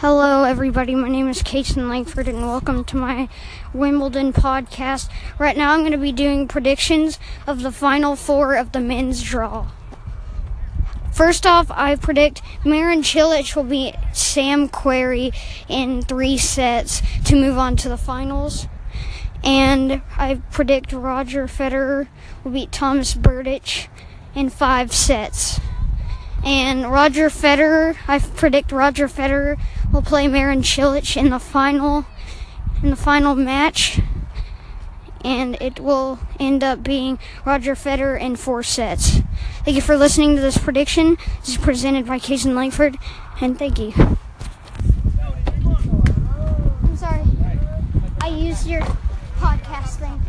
Hello, everybody. My name is Kason Langford, and welcome to my Wimbledon podcast. Right now, I'm going to be doing predictions of the final four of the men's draw. First off, I predict Marin Cilic will beat Sam Querrey in three sets to move on to the finals. And I predict Roger Federer will beat Thomas Berdych in five sets. And Roger Federer, I predict Roger Federer will play Marin Cilic in the final in the final match. And it will end up being Roger Federer in four sets. Thank you for listening to this prediction. This is presented by Kason Langford, and thank you. I'm sorry. I used your podcast thing.